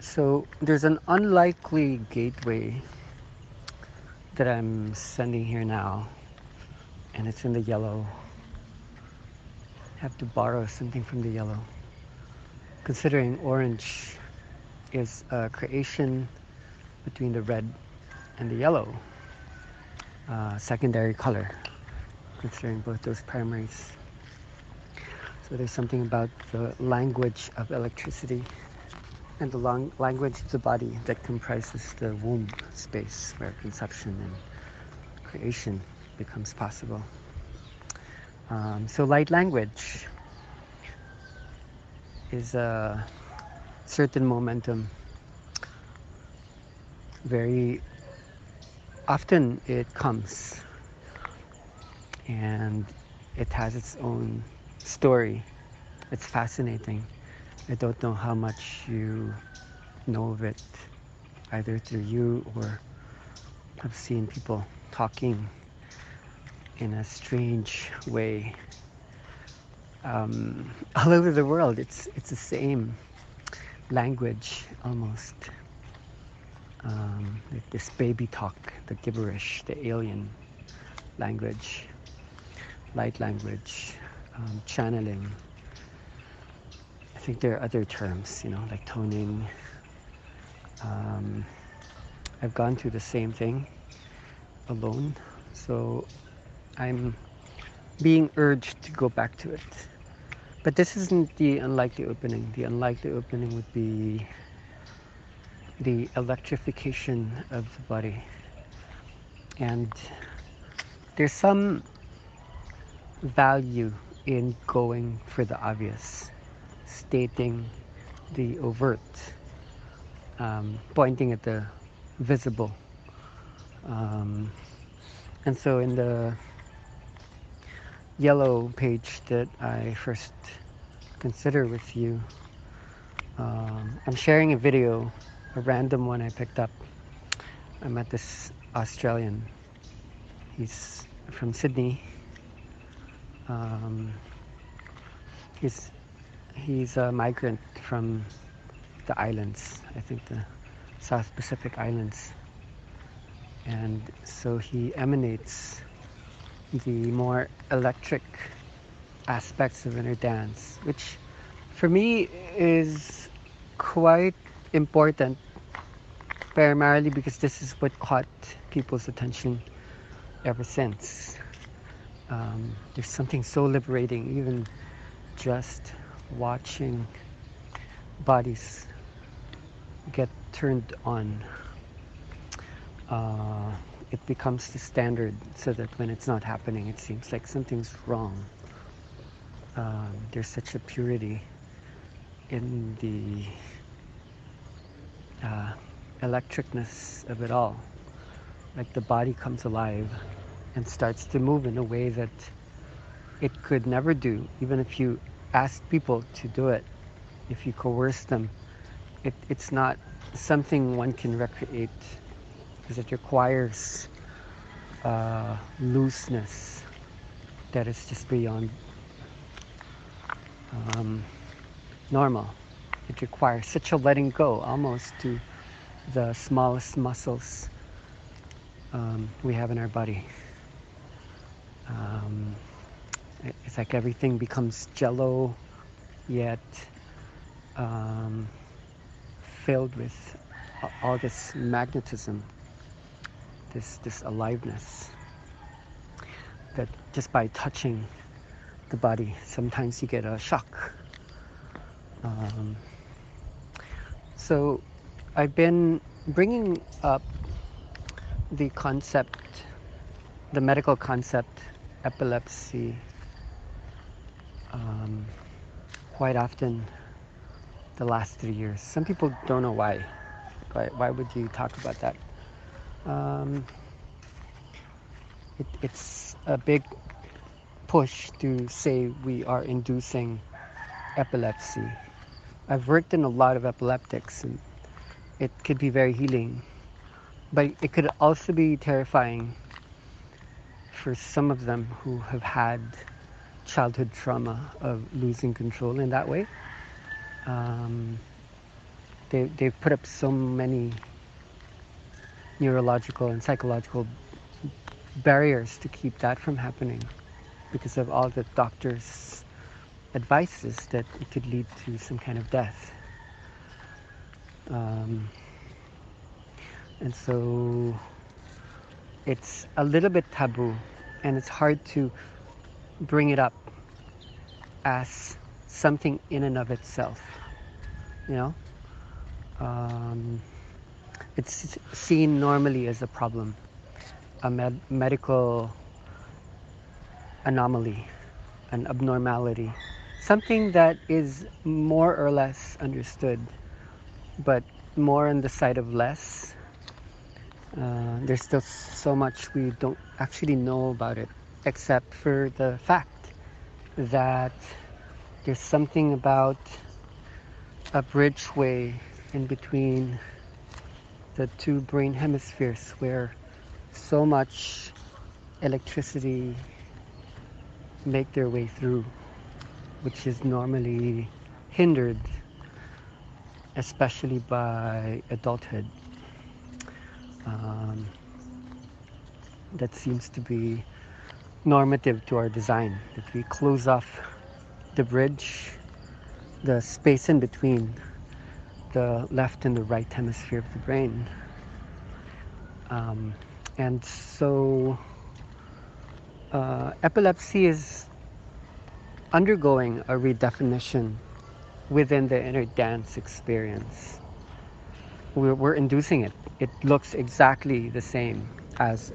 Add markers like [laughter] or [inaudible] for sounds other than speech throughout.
So there's an unlikely gateway that I'm sending here now, and it's in the yellow. I have to borrow something from the yellow. Considering orange is a creation between the red and the yellow, uh, secondary color, considering both those primaries. So there's something about the language of electricity and the long language of the body that comprises the womb space where conception and creation becomes possible. Um, so light language is a certain momentum. Very often it comes and it has its own story. It's fascinating I don't know how much you know of it, either through you or I've seen people talking in a strange way um, [laughs] all over the world. It's it's the same language almost. Um, this baby talk, the gibberish, the alien language, light language, um, channeling think there are other terms, you know, like toning. Um, I've gone through the same thing alone, so I'm being urged to go back to it. But this isn't the unlikely opening. The unlikely opening would be the electrification of the body. And there's some value in going for the obvious stating the overt, um, pointing at the visible. Um, and so in the yellow page that I first consider with you, um, I'm sharing a video, a random one I picked up. I met this Australian. He's from Sydney. Um, he's he's a migrant from the islands, I think the South Pacific Islands. And so he emanates the more electric aspects of inner dance, which for me is quite important, primarily because this is what caught people's attention ever since. Um, there's something so liberating, even just watching bodies get turned on, uh, it becomes the standard so that when it's not happening, it seems like something's wrong. Um, there's such a purity in the uh, electricness of it all. Like the body comes alive and starts to move in a way that it could never do, even if you ask people to do it, if you coerce them, it, it's not something one can recreate because it requires uh, looseness that is just beyond um, normal. It requires such a letting go almost to the smallest muscles um, we have in our body. Um, it's like everything becomes jello, yet um, filled with all this magnetism, this this aliveness. That just by touching the body, sometimes you get a shock. Um, so, I've been bringing up the concept, the medical concept, epilepsy, um, quite often the last three years. Some people don't know why. Why, why would you talk about that? Um, it, it's a big push to say we are inducing epilepsy. I've worked in a lot of epileptics and it could be very healing, but it could also be terrifying for some of them who have had childhood trauma of losing control in that way. Um, they, they've put up so many neurological and psychological barriers to keep that from happening because of all the doctors' advices that it could lead to some kind of death. Um, and so it's a little bit taboo and it's hard to bring it up as something in and of itself you know? Um, it's seen normally as a problem a med- medical anomaly an abnormality something that is more or less understood but more on the side of less. Uh, there's still so much we don't actually know about it, except for the fact that there's something about a bridgeway in between the two brain hemispheres where so much electricity make their way through, which is normally hindered, especially by adulthood. Um, that seems to be normative to our design that we close off the bridge the space in between the left and the right hemisphere of the brain um, and so uh, epilepsy is undergoing a redefinition within the inner dance experience we're, we're inducing it. It looks exactly the same as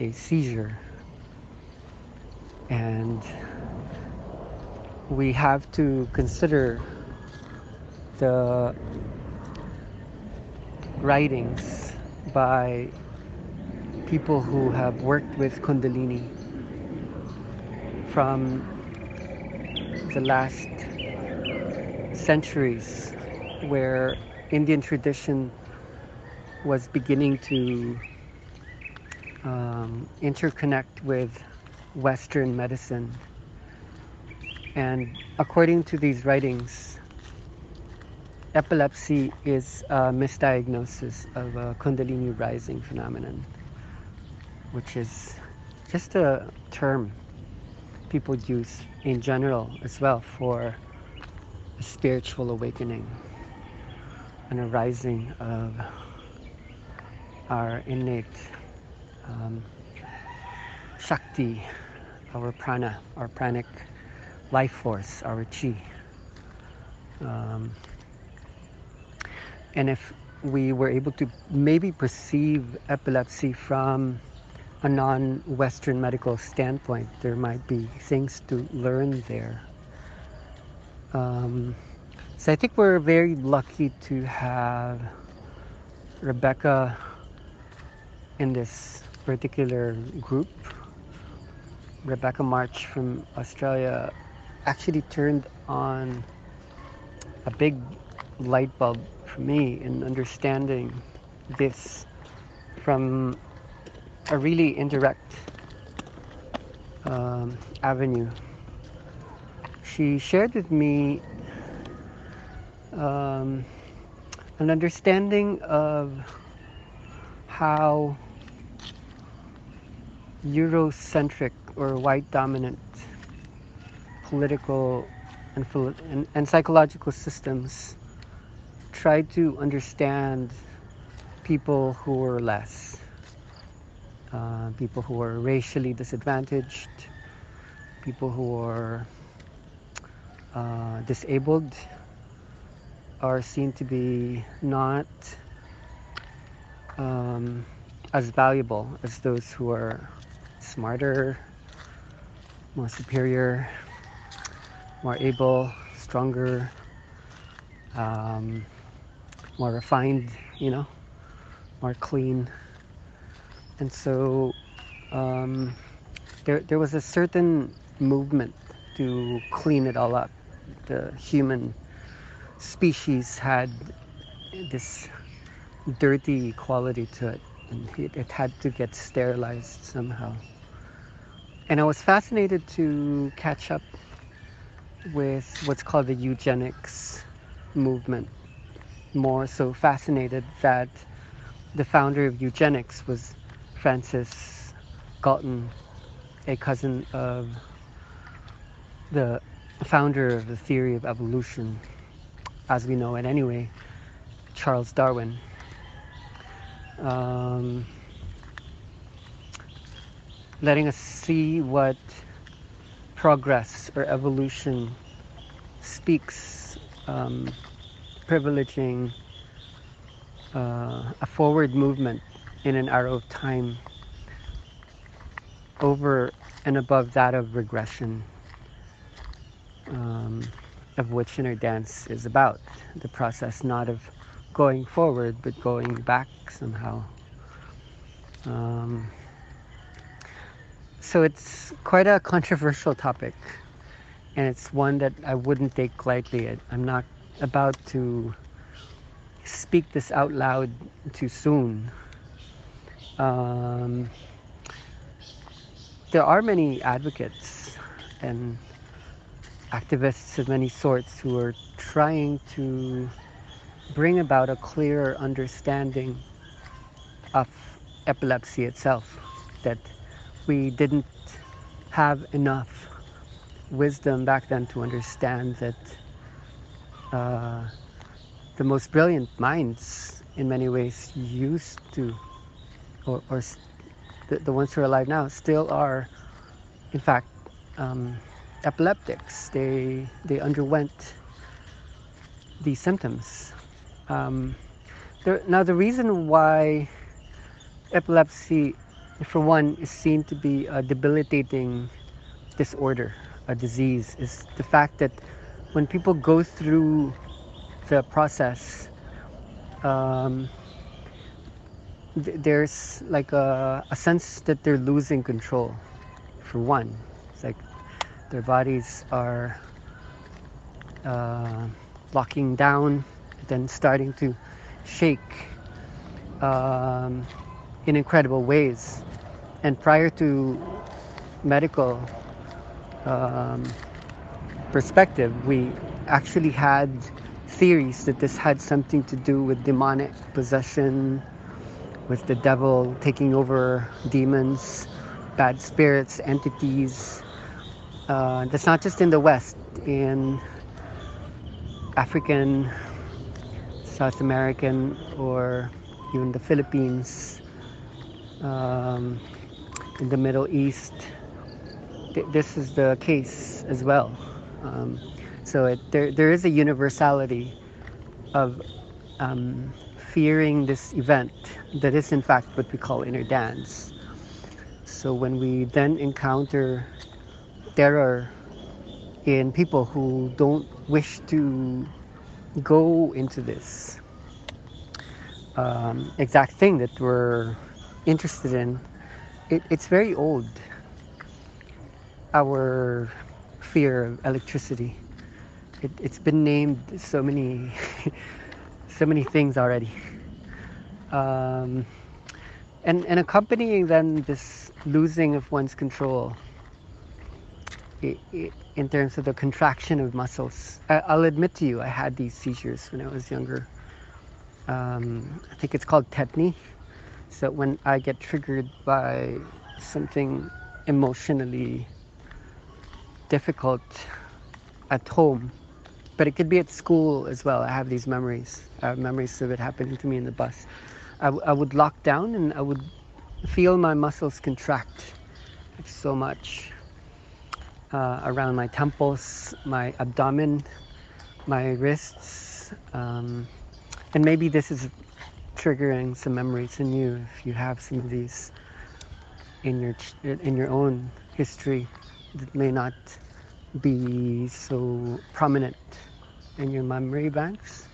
a seizure. And we have to consider the writings by people who have worked with Kundalini from the last centuries where Indian tradition was beginning to um, interconnect with Western medicine. And according to these writings, epilepsy is a misdiagnosis of a Kundalini rising phenomenon, which is just a term people use in general as well for a spiritual awakening and a rising of our innate um, Shakti, our prana, our pranic life force, our chi. Um, and if we were able to maybe perceive epilepsy from a non Western medical standpoint, there might be things to learn there. Um, so I think we're very lucky to have Rebecca in this particular group. Rebecca March from Australia actually turned on a big light bulb for me in understanding this from a really indirect um, avenue. She shared with me um, an understanding of how Eurocentric or white dominant political and, and, and, psychological systems try to understand people who are less, uh, people who are racially disadvantaged, people who are uh, disabled, are seen to be not um, as valuable as those who are smarter, more superior, more able, stronger, um, more refined, you know, more clean. And so um, there, there was a certain movement to clean it all up, the human species had this dirty quality to it and it, it, had to get sterilized somehow. And I was fascinated to catch up with what's called the eugenics movement more so fascinated that the founder of eugenics was Francis Galton, a cousin of the founder of the theory of evolution, as we know it anyway, Charles Darwin. Um, letting us see what progress or evolution speaks, um, privileging uh, a forward movement in an arrow of time over and above that of regression, um, of which inner dance is about. The process not of going forward, but going back somehow. Um, so it's quite a controversial topic, and it's one that I wouldn't take lightly. I'm not about to speak this out loud too soon. Um, there are many advocates and activists of many sorts who are trying to bring about a clearer understanding of epilepsy itself. That we didn't have enough wisdom back then to understand that uh, the most brilliant minds, in many ways, used to, or, or the, the ones who are alive now, still are, in fact, um, epileptics. They they underwent these symptoms. Um, there, now, the reason why epilepsy for one, is seen to be a debilitating disorder, a disease, is the fact that when people go through the process, um, th- there's like a, a sense that they're losing control. For one, it's like their bodies are uh, locking down, then starting to shake. Um, in incredible ways. And prior to medical um, perspective, we actually had theories that this had something to do with demonic possession, with the devil taking over demons, bad spirits, entities. Uh, that's not just in the West, in African, South American, or even the Philippines, um, in the Middle East, th- this is the case as well. Um, so it, there, there is a universality of um, fearing this event that is in fact what we call inner dance. So when we then encounter terror in people who don't wish to go into this um, exact thing that we're interested in, it, it's very old. Our fear of electricity. It, it's been named so many, [laughs] so many things already. Um, and, and accompanying then this losing of one's control it, it, in terms of the contraction of muscles. I, will admit to you, I had these seizures when I was younger. Um, I think it's called tetany. So when I get triggered by something emotionally difficult at home, but it could be at school as well. I have these memories. I have memories of it happening to me in the bus. I, I would lock down and I would feel my muscles contract so much uh, around my temples, my abdomen, my wrists. Um, and maybe this is triggering some memories in you if you have some of these in your in your own history that may not be so prominent in your memory banks.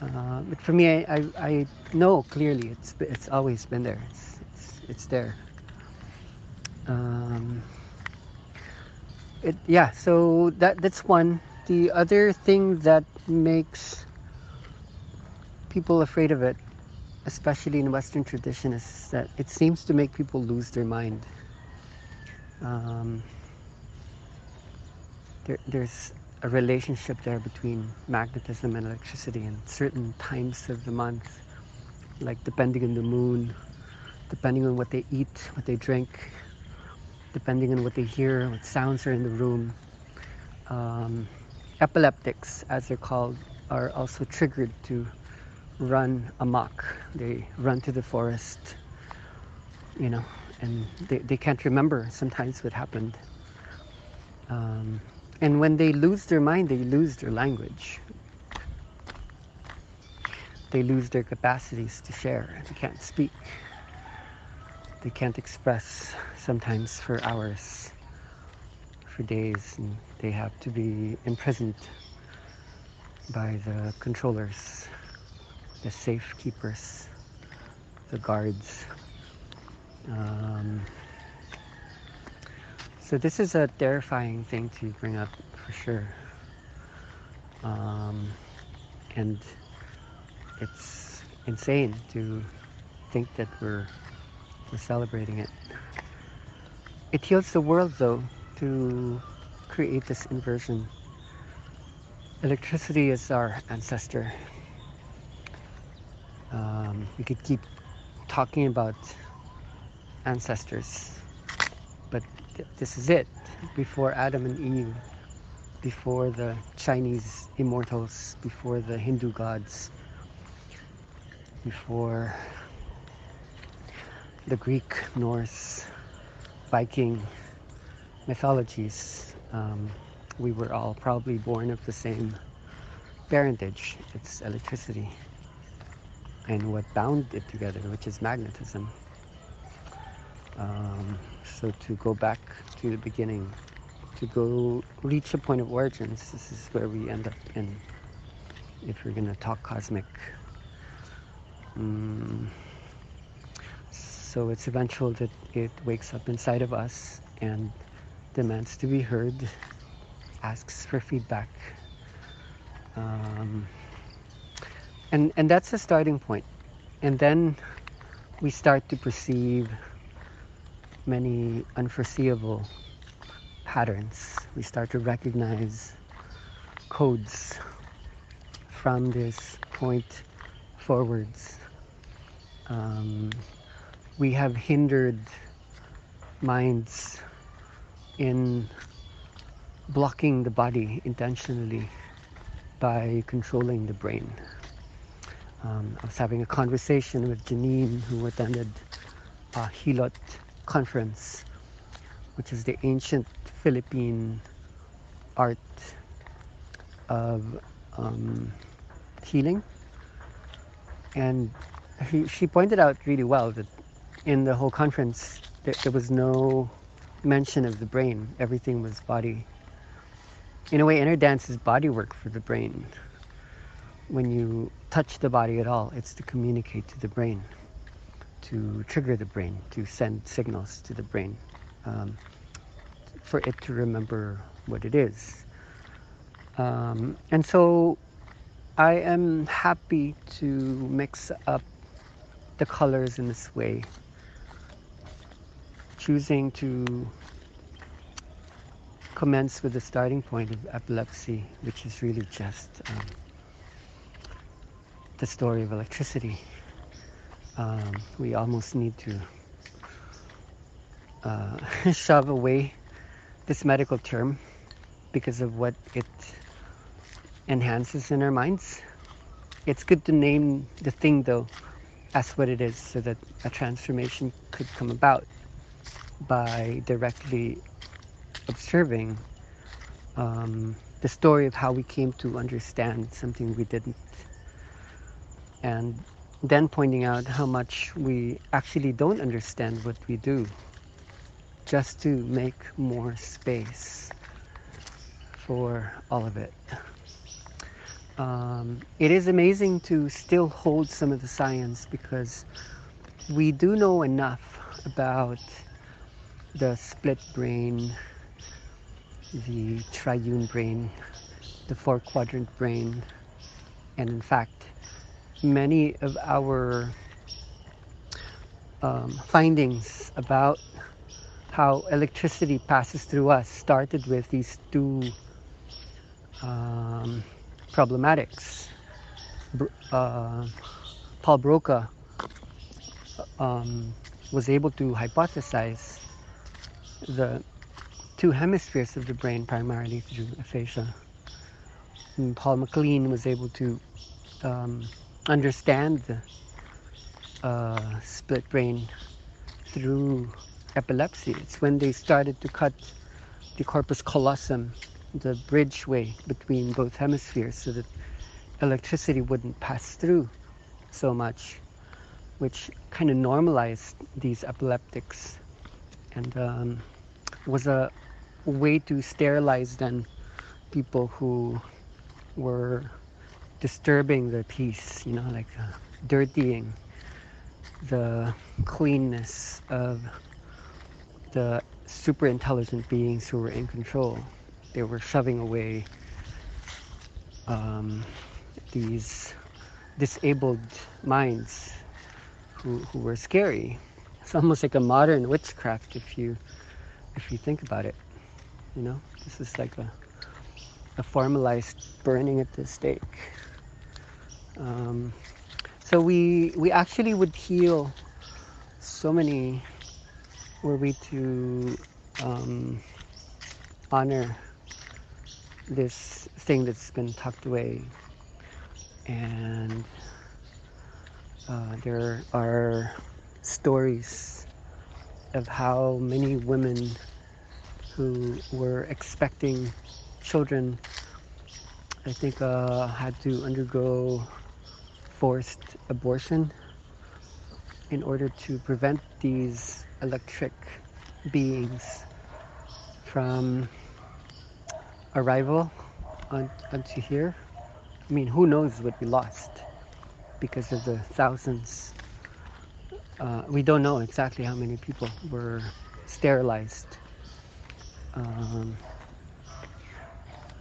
Uh, but for me, I, I, I, know clearly it's it's always been there. It's it's, it's there. Um, it yeah. So that that's one. The other thing that makes people afraid of it, especially in Western tradition, is that it seems to make people lose their mind. Um, there, there's a relationship there between magnetism and electricity and certain times of the month, like depending on the moon, depending on what they eat, what they drink, depending on what they hear, what sounds are in the room. Um, epileptics, as they're called, are also triggered to run amok. They run to the forest, you know, and they, they can't remember sometimes what happened. Um, and when they lose their mind, they lose their language. They lose their capacities to share. They can't speak. They can't express sometimes for hours, for days, and they have to be imprisoned by the controllers, the safekeepers, the guards. Um, so this is a terrifying thing to bring up for sure. Um, and it's insane to think that we're we're celebrating it. It heals the world though to create this inversion. Electricity is our ancestor. Um, we could keep talking about ancestors but this is it. Before Adam and Eve, before the Chinese immortals, before the Hindu gods, before the Greek, Norse, Viking mythologies, um, we were all probably born of the same parentage. It's electricity. And what bound it together, which is magnetism. Um, so to go back to the beginning, to go reach a point of origins, this is where we end up in, if we're going to talk cosmic. Mm. So it's eventual that it wakes up inside of us and demands to be heard, asks for feedback. Um, and, and that's the starting point. And then we start to perceive many unforeseeable patterns. We start to recognize codes from this point forwards. Um, we have hindered minds in blocking the body intentionally by controlling the brain. Um, I was having a conversation with Janine, who attended a Hilot conference, which is the ancient Philippine art of um, healing. And he, she pointed out really well that in the whole conference, there, there was no mention of the brain. Everything was body. In a way, inner dance is body work for the brain. When you touch the body at all, it's to communicate to the brain to trigger the brain, to send signals to the brain um, for it to remember what it is. Um, and so I am happy to mix up the colors in this way, choosing to commence with the starting point of epilepsy, which is really just um, the story of electricity um, we almost need to uh, [laughs] shove away this medical term because of what it enhances in our minds. It's good to name the thing though as what it is so that a transformation could come about by directly observing um, the story of how we came to understand something we didn't and then pointing out how much we actually don't understand what we do just to make more space for all of it. Um, it is amazing to still hold some of the science because we do know enough about the split brain, the triune brain, the four quadrant brain, and in fact, many of our um, findings about how electricity passes through us started with these two um, problematics. Uh, Paul Broca um, was able to hypothesize the two hemispheres of the brain primarily through aphasia. And Paul MacLean was able to um, understand the uh, split brain through epilepsy. It's when they started to cut the corpus callosum, the bridgeway between both hemispheres, so that electricity wouldn't pass through so much, which kind of normalized these epileptics and um, was a way to sterilize then people who were disturbing the peace, you know, like uh, dirtying the cleanness of the super intelligent beings who were in control. They were shoving away um, these disabled minds who, who were scary. It's almost like a modern witchcraft if you if you think about it. You know, this is like a a formalized burning at the stake. Um, so we we actually would heal so many were we to um, honor this thing that's been tucked away. And uh, there are stories of how many women who were expecting children I think uh, had to undergo forced abortion in order to prevent these electric beings from arrival on, onto here. I mean, who knows what we lost because of the thousands. Uh, we don't know exactly how many people were sterilized. Um,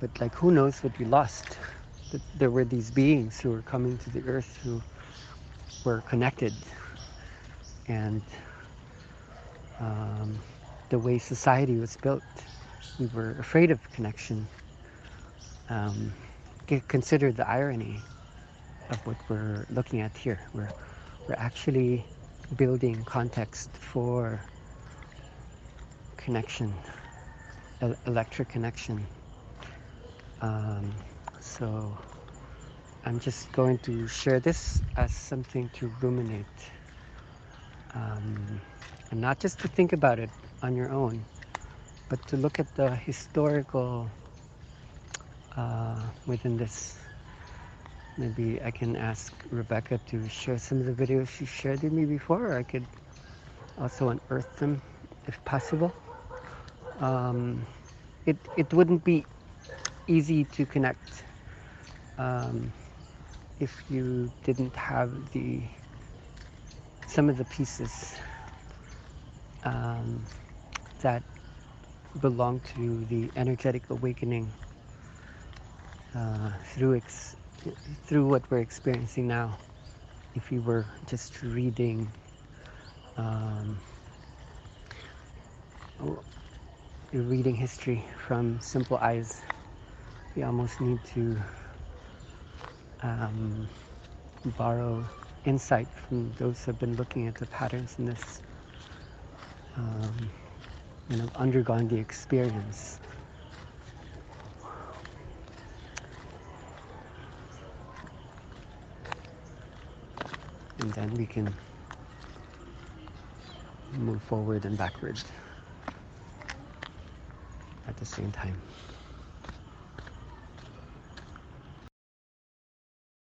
but like, who knows what we lost? That there were these beings who were coming to the earth who were connected and um, the way society was built. We were afraid of connection. Um, consider the irony of what we're looking at here. We're, we're actually building context for connection, electric connection. Um, so I'm just going to share this as something to ruminate. Um, and not just to think about it on your own, but to look at the historical uh, within this. Maybe I can ask Rebecca to share some of the videos she shared with me before, or I could also unearth them if possible. Um, it, it wouldn't be easy to connect um, if you didn't have the some of the pieces um, that belong to the energetic awakening uh, through ex- through what we're experiencing now. If you were just reading um, reading history from simple eyes, you almost need to um, borrow insight from those who have been looking at the patterns in this um, and have undergone the experience. And then we can move forward and backward at the same time.